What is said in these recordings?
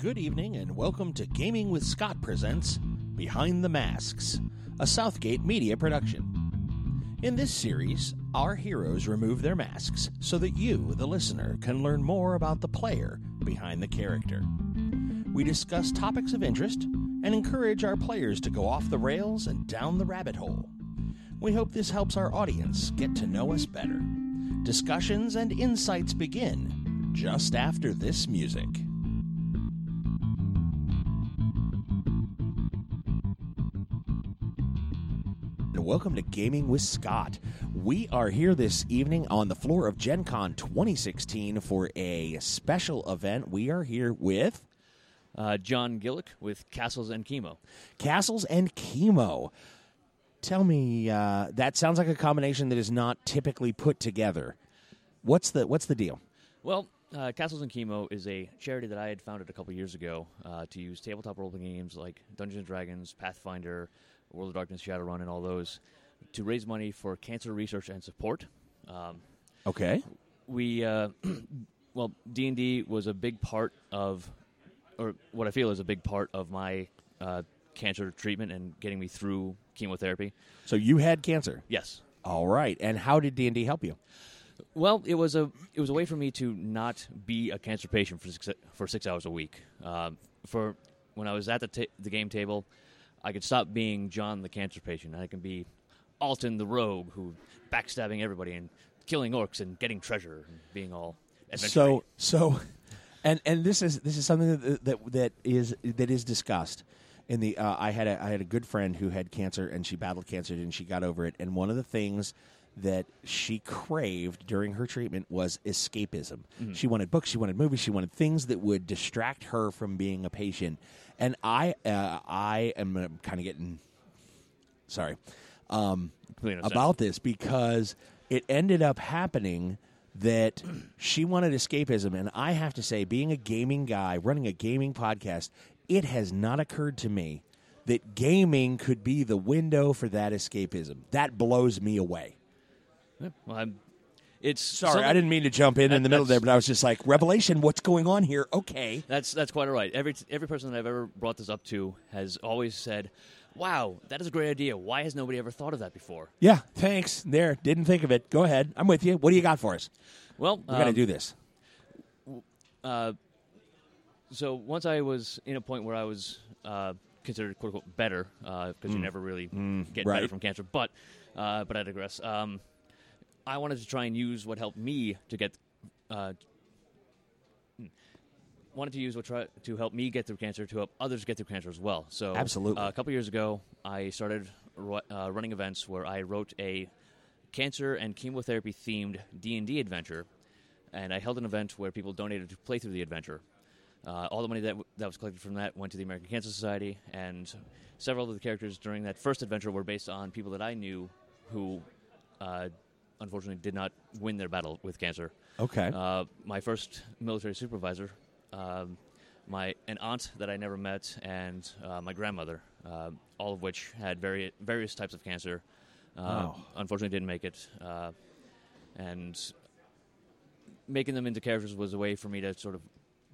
Good evening and welcome to Gaming with Scott presents Behind the Masks, a Southgate media production. In this series, our heroes remove their masks so that you, the listener, can learn more about the player behind the character. We discuss topics of interest and encourage our players to go off the rails and down the rabbit hole. We hope this helps our audience get to know us better. Discussions and insights begin just after this music. And welcome to Gaming with Scott. We are here this evening on the floor of Gen Con 2016 for a special event. We are here with Uh, John Gillick with Castles and Chemo. Castles and Chemo. Tell me, uh, that sounds like a combination that is not typically put together. What's the What's the deal? Well, uh, Castles and Chemo is a charity that I had founded a couple years ago uh, to use tabletop role playing games like Dungeons and Dragons, Pathfinder, World of Darkness, Shadowrun, and all those to raise money for cancer research and support. Um, Okay. we uh, well D and D was a big part of, or what I feel is a big part of my uh, cancer treatment and getting me through chemotherapy. So you had cancer. Yes, All right. And how did D and D help you? Well, it was a it was a way for me to not be a cancer patient for six, for six hours a week. Um, for when I was at the ta- the game table, I could stop being John the cancer patient. I can be Alton the rogue who backstabbing everybody and killing orcs and getting treasure and being all So so, and and this is this is something that that, that is that is discussed. In the uh, I had a I had a good friend who had cancer and she battled cancer and she got over it. And one of the things that she craved during her treatment was escapism. She wanted books, she wanted movies, she wanted things that would distract her from being a patient. And I uh, I am kind of getting sorry. Um, about this because it ended up happening that she wanted escapism. And I have to say being a gaming guy running a gaming podcast it has not occurred to me that gaming could be the window for that escapism. That blows me away. Yeah, well, I'm, it's sorry something- I didn't mean to jump in in That- the middle there that's- but I was just like revelation what's going on here okay That's that's quite all right. Every every person that I've ever brought this up to has always said, "Wow, that is a great idea. Why has nobody ever thought of that before?" yeah thanks there didn't think of it go ahead I'm with you what do you got for us Well, we got to um, do this uh, so once I was in a point where I was uh, considered quote unquote better because you never really get Mm. right. better from cancer, but uh, but I digress. Um, I wanted to try and use what helped me to get. Uh, wanted to use what try to help me get through cancer to help others get through cancer as well. So Absolutely. uh, a couple years ago, I started ru- uh, running events where I wrote a cancer and chemotherapy themed D and D adventure, and I held an event where people donated to play through the adventure. Uh, all the money that w- that was collected from that went to the American Cancer Society, and several of the characters during that first adventure were based on people that I knew who, uh, unfortunately, did not win their battle with cancer. okay Uh, my first military supervisor, um, my an aunt that I never met, and uh, my grandmother, uh, all of which had vari- various types of cancer. Uh, Wow. Unfortunately, didn't make it, uh, and making them into characters was a way for me to sort of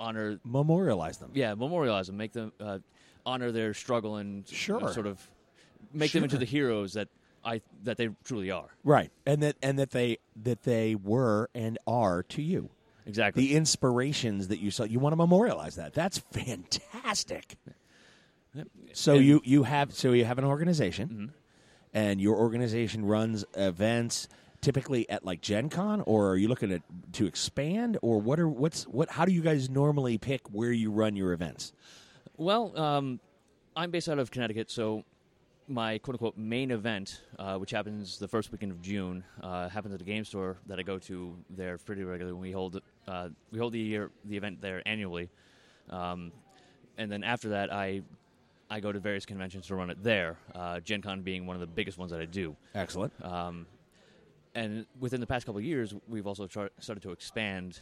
honor, memorialize them yeah, memorialize them, make them uh, honor their struggle, and Sure. and sort of make them into the heroes that I that they truly are. Right, and that and that they that they were and are to you. Exactly. The inspirations that you saw, you want to memorialize that. That's fantastic. So And- you you have so you have an organization, and your organization runs events typically at like Gen Con, or are you looking at to expand, or what are what's what? How do you guys normally pick where you run your events? Well, um, I'm based out of Connecticut, so my quote unquote main event, uh, which happens the first weekend of June, uh, happens at a game store that I go to there pretty regularly. We hold uh, we hold the year, the event there annually, um, and then after that, I I go to various conventions to run it there. Uh, Gen Con being one of the biggest ones that I do. Excellent. Um, and within the past couple of years, we've also char- started to expand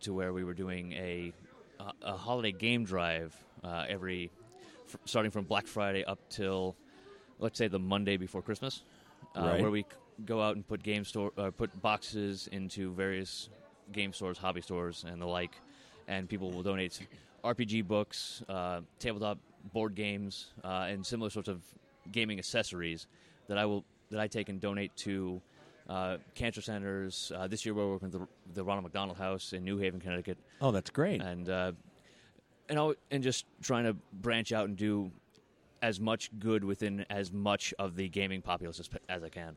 to where we were doing a a, a holiday game drive uh, every f- starting from Black Friday up till let's say the Monday before Christmas, uh, Right. where we c- go out and put game store uh, put boxes into various game stores, hobby stores, and the like, and people will donate RPG books, uh, tabletop board games, uh, and similar sorts of gaming accessories that I will that I take and donate to uh, cancer centers. Uh, this year, we're working with the, the Ronald McDonald House in New Haven, Connecticut, Oh, that's great. and uh, and I'll, and just trying to branch out and do as much good within as much of the gaming populace as, as I can.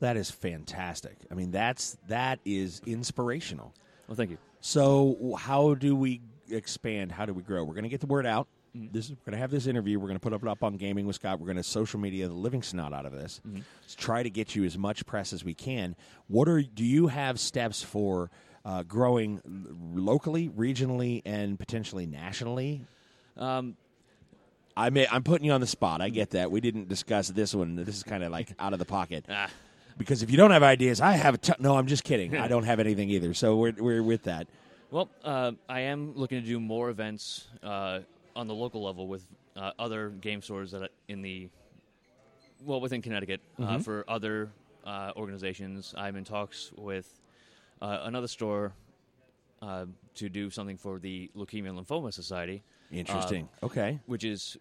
That is fantastic. I mean, that's that is inspirational. Well, thank you. So, how do we expand? How do we grow? We're going to get the word out. This is, we're going to have this interview. We're going to put it up on Gaming with Scott. We're going to social media the living snot out of this. Let's try to get you as much press as we can. What are do you have steps for uh, growing locally, regionally, and potentially nationally? Um, I may, I'm putting you on the spot. I get that. We didn't discuss this one. This is kind of like out of the pocket. ah, Because if you don't have ideas, I have a. No, I'm just kidding. I don't have anything either. So we're, we're with that. Well, uh, I am looking to do more events uh, on the local level with uh, other game stores that are in the well within Connecticut uh, for other uh, organizations. I'm in talks with uh, another store uh, to do something for the Leukemia and Lymphoma Society, Interesting. okay. which is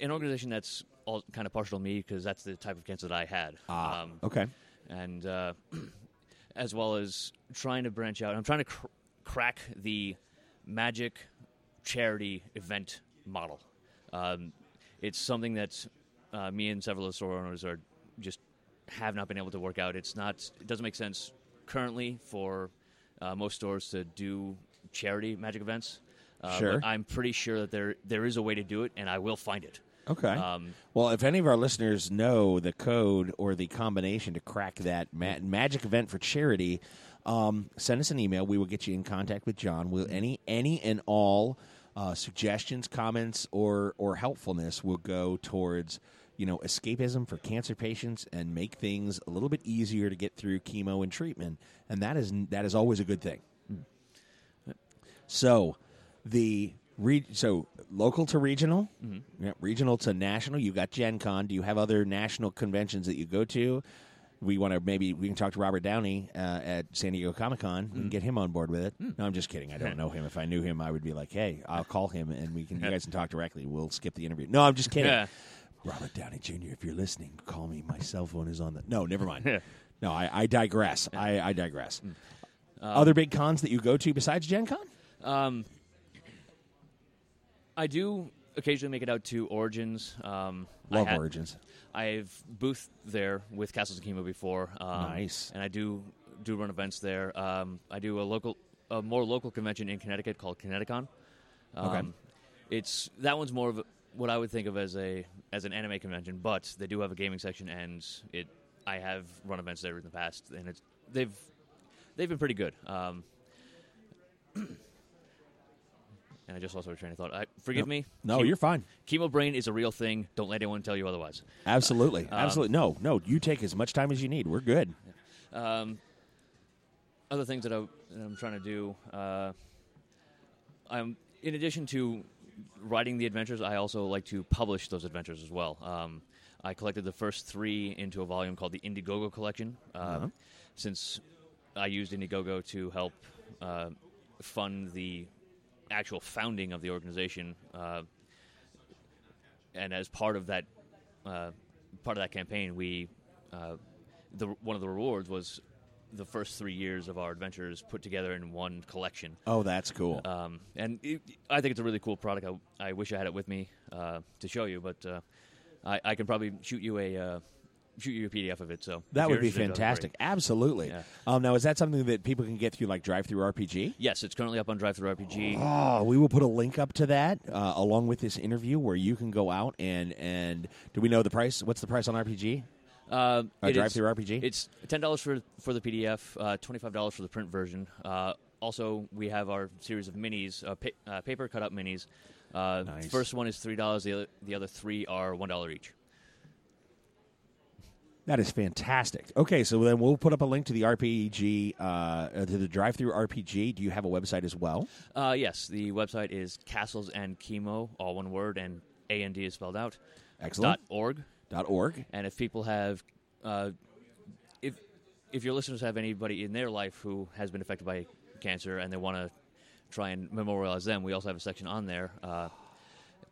an organization that's all kind of partial to me because that's the type of cancer that I had. Ah, Um, okay. and uh, as well as trying to branch out. I'm trying to cr- crack the magic charity event model. Um, it's something that uh, me and several of the store owners are just have not been able to work out. It's not. It doesn't make sense currently for uh, most stores to do charity magic events. Uh, Sure. I'm pretty sure that there there is a way to do it, and I will find it. Okay. Um, well, if any of our listeners know the code or the combination to crack that ma- magic event for charity, um, send us an email. We will get you in contact with John. Will any any and all uh, suggestions, comments, or or helpfulness will go towards you know escapism for cancer patients and make things a little bit easier to get through chemo and treatment, and that is that is always a good thing. So the re- so local to regional, mm-hmm. yeah, regional to national. You got Gen Con. Do you have other national conventions that you go to? We want to maybe we can talk to Robert Downey uh, at San Diego Comic Con and mm-hmm. get him on board with it. Mm. No, I'm just kidding. I don't know him. If I knew him, I would be like, hey, I'll call him and we can you guys can talk directly. We'll skip the interview. No, I'm just kidding. Yeah. Robert Downey Jr. If you're listening, call me. My cell phone is on the. No, never mind. No, I, I digress. I, I digress. Mm. other um, big cons that you go to besides Gen Con? Um, I do occasionally make it out to Origins. Um, Love I Origins. I've boothed there with Castles of Chemo before. Um, Nice. And I do do run events there. Um, I do a local, a more local convention in Connecticut called Connecticon. Um, Okay. It's that one's more of a, what I would think of as a as an anime convention, but they do have a gaming section, and it. I have run events there in the past, and it's they've they've been pretty good. Um, and I just lost my train of thought. I, forgive No. me. No, Chemo- you're fine. Chemo brain is a real thing. Don't let anyone tell you otherwise. Absolutely. Absolutely. No, no, you take as much time as you need. We're good. Um, other things that, I, I'm trying to do, uh, I'm in addition to writing the adventures, I also like to publish those adventures as well. Um, I collected the first three into a volume called the Indiegogo Collection, uh, Uh-huh. since I used Indiegogo to help uh, fund the actual founding of the organization. Uh, and as part of that, uh, part of that campaign, we uh, the one of the rewards was the first three years of our adventures put together in one collection. Oh, that's cool. Um, and it, I think it's a really cool product. I, I wish I had it with me uh, to show you, but uh, I, I can probably shoot you a uh, shoot you a PDF of it. So that would be fantastic. Absolutely. Yeah. Um, now, is that something that people can get through like Drive Through RPG? Yes, it's currently up on DriveThruRPG. Oh, we will put a link up to that uh, along with this interview where you can go out and and do we know the price? What's the price on RPG? Uh, DriveThruRPG. It's ten dollars for for the PDF, uh, twenty five dollars for the print version. Uh, also, we have our series of minis, uh, pa- uh, paper cut up minis. Uh, Nice. First one is three dollars. The other the other three are one dollar each. That is fantastic. Okay, so then we'll put up a link to the RPG, uh, uh, to the DriveThruRPG. Do you have a website as well? Uh, yes, the website is castles and chemo, all one word, and A and D is spelled out. Excellent. Dot org. Dot org. And if people have, uh, if if your listeners have anybody in their life who has been affected by cancer and they want to try and memorialize them, we also have a section on there. Uh,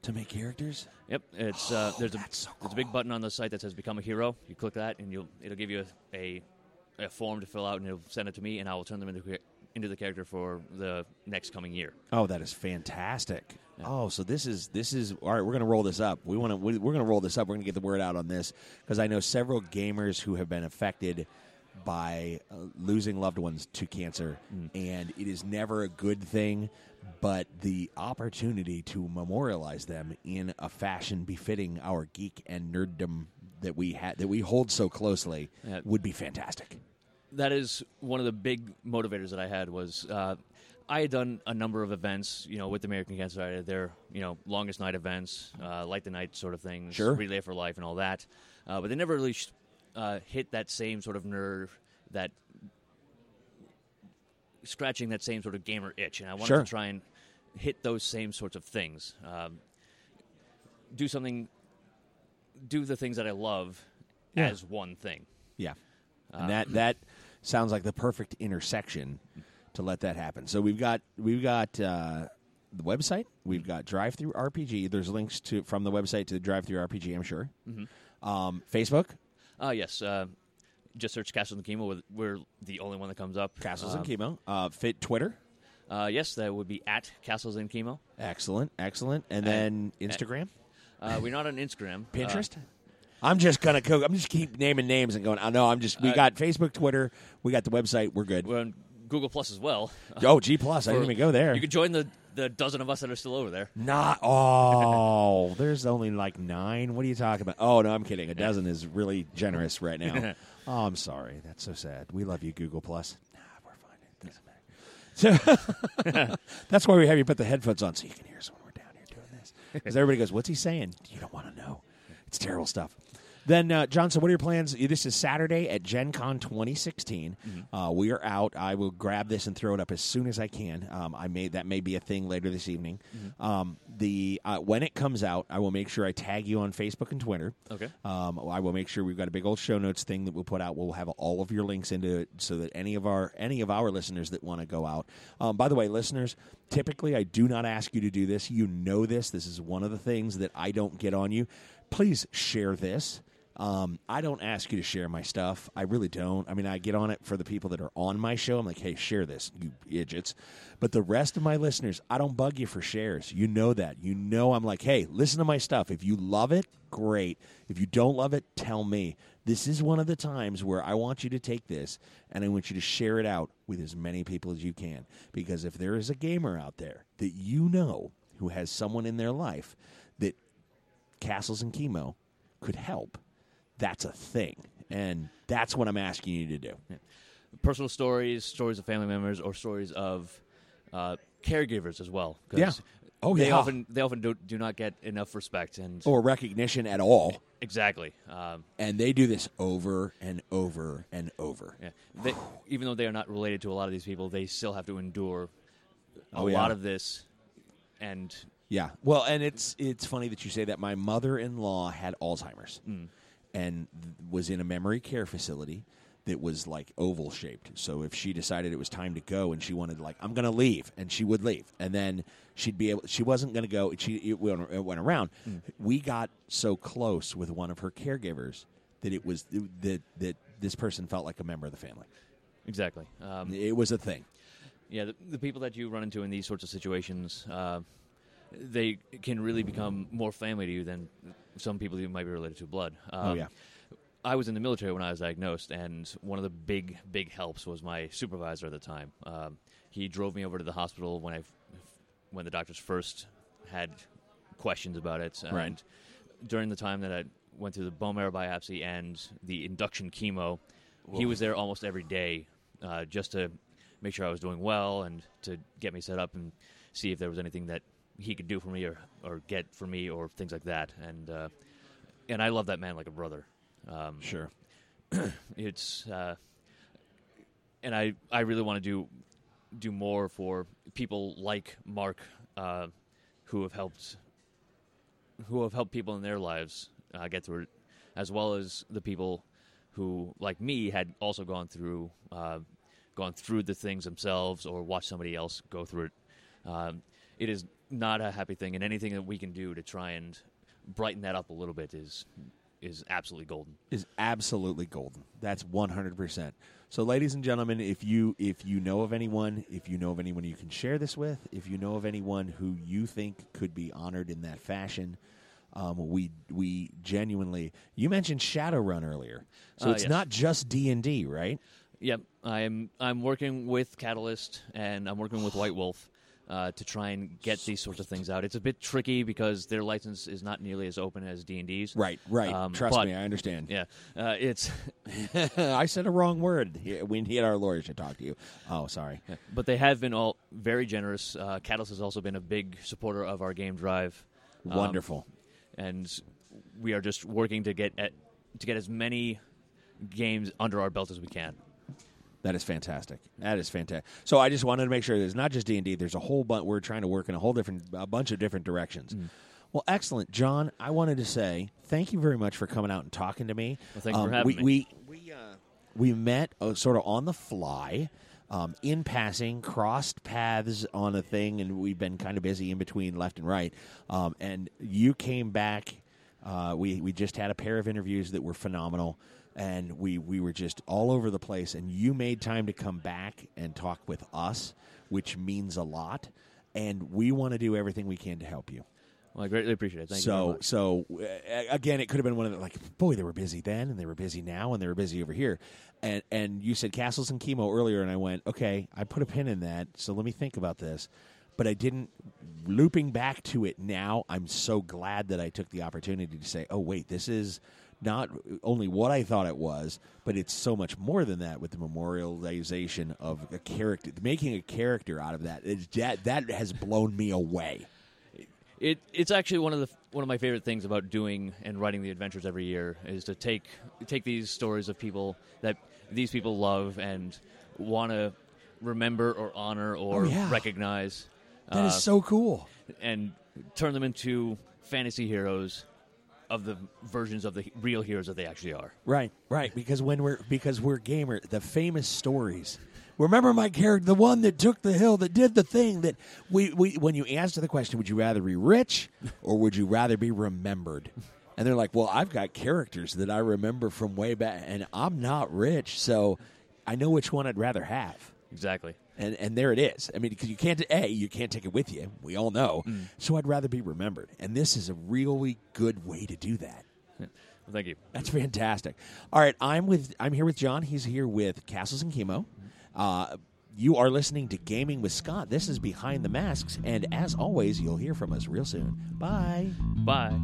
to make characters. Yep, it's uh, there's a so there's a big button on the site that says "Become a Hero." You click that, and you'll it'll give you a, a, a form to fill out, and it'll send it to me, and I will turn them into into the character for the next coming year. Oh, that is fantastic. Oh, so this is this is all right. We're going to roll this up. We want to. We, we're going to roll this up. We're going to get the word out on this because I know several gamers who have been affected by uh, losing loved ones to cancer, and it is never a good thing. But the opportunity to memorialize them in a fashion befitting our geek and nerddom that we had that we hold so closely Yeah. would be fantastic. that is one of the big motivators that I had was uh, I had done a number of events, you know, with the American Cancer Society, their you know longest night events, uh, light the night sort of things, Sure. relay for life, and all that. Uh, but they never really sh- uh, hit that same sort of nerve, that scratching that same sort of gamer itch, and I wanted Sure. to try and hit those same sorts of things. Um, do something, do the things that I love Yeah. as one thing. Yeah, and that that sounds like the perfect intersection to let that happen. So we've got we've got uh, the website, we've got DriveThruRPG. There's links to from the website to the DriveThruRPG. I'm sure. Um, Facebook, Uh, yes. Uh, just search Castles and Chemo. We're- the only one that comes up. Castles Um, and Chemo, uh, Fit Twitter. Uh, yes, that would be at Castles and Chemo. Excellent, excellent, and then And- Instagram, Uh, we're not on Instagram. Uh, Pinterest. I'm just gonna co- I'm just keep naming names and going. I know I'm just we Uh, got Facebook, Twitter, we got the website. We're good. we're on Google Plus as well. Oh, G plus. I didn't even go there. You could join the, the dozen of us that are still over there. Not oh, there's only like nine. What are you talking about? Oh no, I'm kidding. A dozen is really generous right now. oh, I'm sorry. That's so sad. We love you, Google Plus. Nah, we're fine. It doesn't matter. So that's why we have you put the headphones on so you can hear us when we're down here doing this. Because everybody goes, "What's he saying?" You don't want to know. It's terrible stuff. Then, uh, Johnson, what are your plans? This is Saturday at Gen Con 2016. Uh, we are out. I will grab this and throw it up as soon as I can. Um, I may that may be a thing later this evening. Um, the uh, when it comes out, I will make sure I tag you on Facebook and Twitter. Okay. Um, I will make sure we've got a big old show notes thing that we'll put out. We'll have all of your links into it so that any of our any of our listeners that want to go out. Um, by the way, listeners, typically I do not ask you to do this. You know this. This is one of the things that I don't get on you. Please share this. Um, I don't ask you to share my stuff. I really don't. I mean, I get on it for the people that are on my show. I'm like, hey, share this, you idiots. But the rest of my listeners, I don't bug you for shares. You know that. You know, I'm like, hey, listen to my stuff. If you love it, great. If you don't love it, tell me. This is one of the times where I want you to take this and I want you to share it out with as many people as you can. Because if there is a gamer out there that you know who has someone in their life that castles and chemo could help, that's a thing. And that's what I'm asking you to do. Personal stories, stories of family members, or stories of uh, caregivers as well. Yeah. Oh, they yeah. often they often do, do not get enough respect and Or recognition at all. exactly. Um, And they do this over and over and over. Yeah. They, even though they are not related to a lot of these people, they still have to endure a Oh, yeah. lot of this. And Yeah. Well, and it's it's funny that you say that. My mother-in-law had Alzheimer's Mm. And th- was in a memory care facility that was like oval shaped. So if she decided it was time to go and she wanted like I'm going to leave and she would leave and then she'd be able she wasn't going to go she it went, it went around. Mm. We got so close with one of her caregivers that it was that that this person felt like a member of the family. exactly. Um, It was a thing. yeah, the, the people that you run into in these sorts of situations, uh, they can really become more family to you than some people you might be related to blood. Um, Oh, yeah. I was in the military when I was diagnosed, and one of the big, big helps was my supervisor at the time. Um, he drove me over to the hospital when I, when the doctors first had questions about it, and Right. during the time that I went through the bone marrow biopsy and the induction chemo, he was there almost every day, uh, just to make sure I was doing well and to get me set up and see if there was anything that he could do for me or, or get for me or things like that. And uh, and I love that man like a brother. Um, Sure. it's uh, and I I really want to do do more for people like Mark uh, who have helped who have helped people in their lives uh, get through it, as well as the people who like me had also gone through uh, gone through the things themselves or watched somebody else go through it Um, it is not a happy thing, and anything that we can do to try and brighten that up a little bit is is absolutely golden. Is absolutely golden. That's one hundred percent. So, ladies and gentlemen, if you if you know of anyone, if you know of anyone you can share this with, if you know of anyone who you think could be honored in that fashion, um, we we genuinely. You mentioned Shadowrun earlier, so Uh, it's yes. not just D and D, right? Yep, I'm I'm working with Catalyst and I'm working with White Wolf uh, to try and get these sorts of things out. It's a bit tricky because their license is not nearly as open as D and D's. Right, right. Um, Trust but- me, I understand. Yeah, uh, it's I said a wrong word. He- We need our lawyers to talk to you. Oh, sorry. but they have been all very generous. Uh, Catalyst has also been a big supporter of our game drive. Um, Wonderful. and we are just working to get at to get as many games under our belt as we can. That is fantastic. That is fantastic. So I just wanted to make sure there's not just D and D. There's a whole bunch. We're trying to work in a whole different, a bunch of different directions. Mm. Well, excellent, John. I wanted to say thank you very much for coming out and talking to me. Well, thank you for Um, having we, me. We we, uh, we met uh, sort of on the fly. Um, in passing, crossed paths on a thing, and we've been kind of busy in between left and right. Um, and you came back. Uh, we we just had a pair of interviews that were phenomenal, and we we were just all over the place. And you made time to come back and talk with us, which means a lot. And we want to do everything we can to help you. Well, I greatly appreciate it. Thank you. very So, so uh, again, it could have been one of the like, boy, they were busy then, and they were busy now, and they were busy over here. And and you said castles and chemo earlier, and I went, okay, I put a pin in that. So let me think about this. But I didn't. Looping back to it now, I'm so glad that I took the opportunity to say, oh wait, this is not only what I thought it was, but it's so much more than that with the memorialization of a character, making a character out of that. It's, that that has blown me away. It it's actually one of the one of my favorite things about doing and writing the adventures every year is to take take these stories of people that these people love and want to remember or honor or Oh, yeah. recognize. That is uh, so cool. and turn them into fantasy heroes of the versions of the real heroes that they actually are. Right, right. Because when we're because we're gamer, the famous stories. Remember my character, the one that took the hill, that did the thing that we, we when you answer the question, would you rather be rich or would you rather be remembered? And they're like, Well, I've got characters that I remember from way back and I'm not rich, so I know which one I'd rather have. Exactly. And and there it is. I mean, because you can't a you can't take it with you. We all know. So I'd rather be remembered, and this is a really good way to do that. Well, thank you. That's fantastic. All right, I'm with I'm here with John. He's here with Castles and Chemo. Uh, you are listening to Gaming with Scott. This is Behind the Masks, and as always, you'll hear from us real soon. Bye. Bye.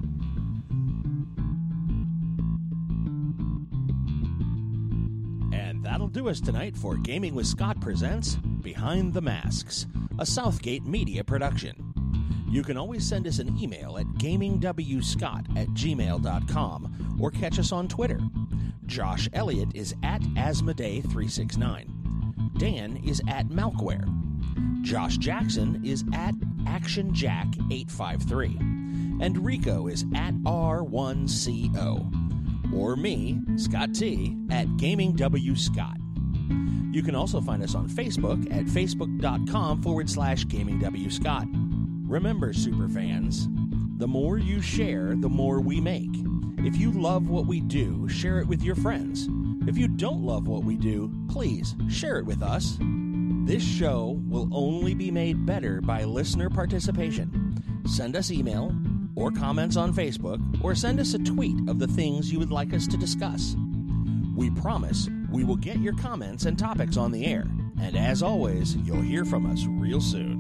That'll do us tonight for Gaming with Scott presents Behind the Masks, a Southgate media production. You can always send us an email at gamingwscott at gmail.com or catch us on Twitter. Josh Elliott is at Asmodee369. Dan is at Malkware. Josh Jackson is at ActionJack853. And Rico is at R1CO. Or me, Scott T, at Gaming W Scott. You can also find us on Facebook at facebook.com forward slash Gaming W Scott. Remember, superfans, the more you share, the more we make. If you love what we do, share it with your friends. If you don't love what we do, please share it with us. This show will only be made better by listener participation. Send us email or comments on Facebook or send us a tweet of the things you would like us to discuss. We promise we will get your comments and topics on the air. And as always, you'll hear from us real soon.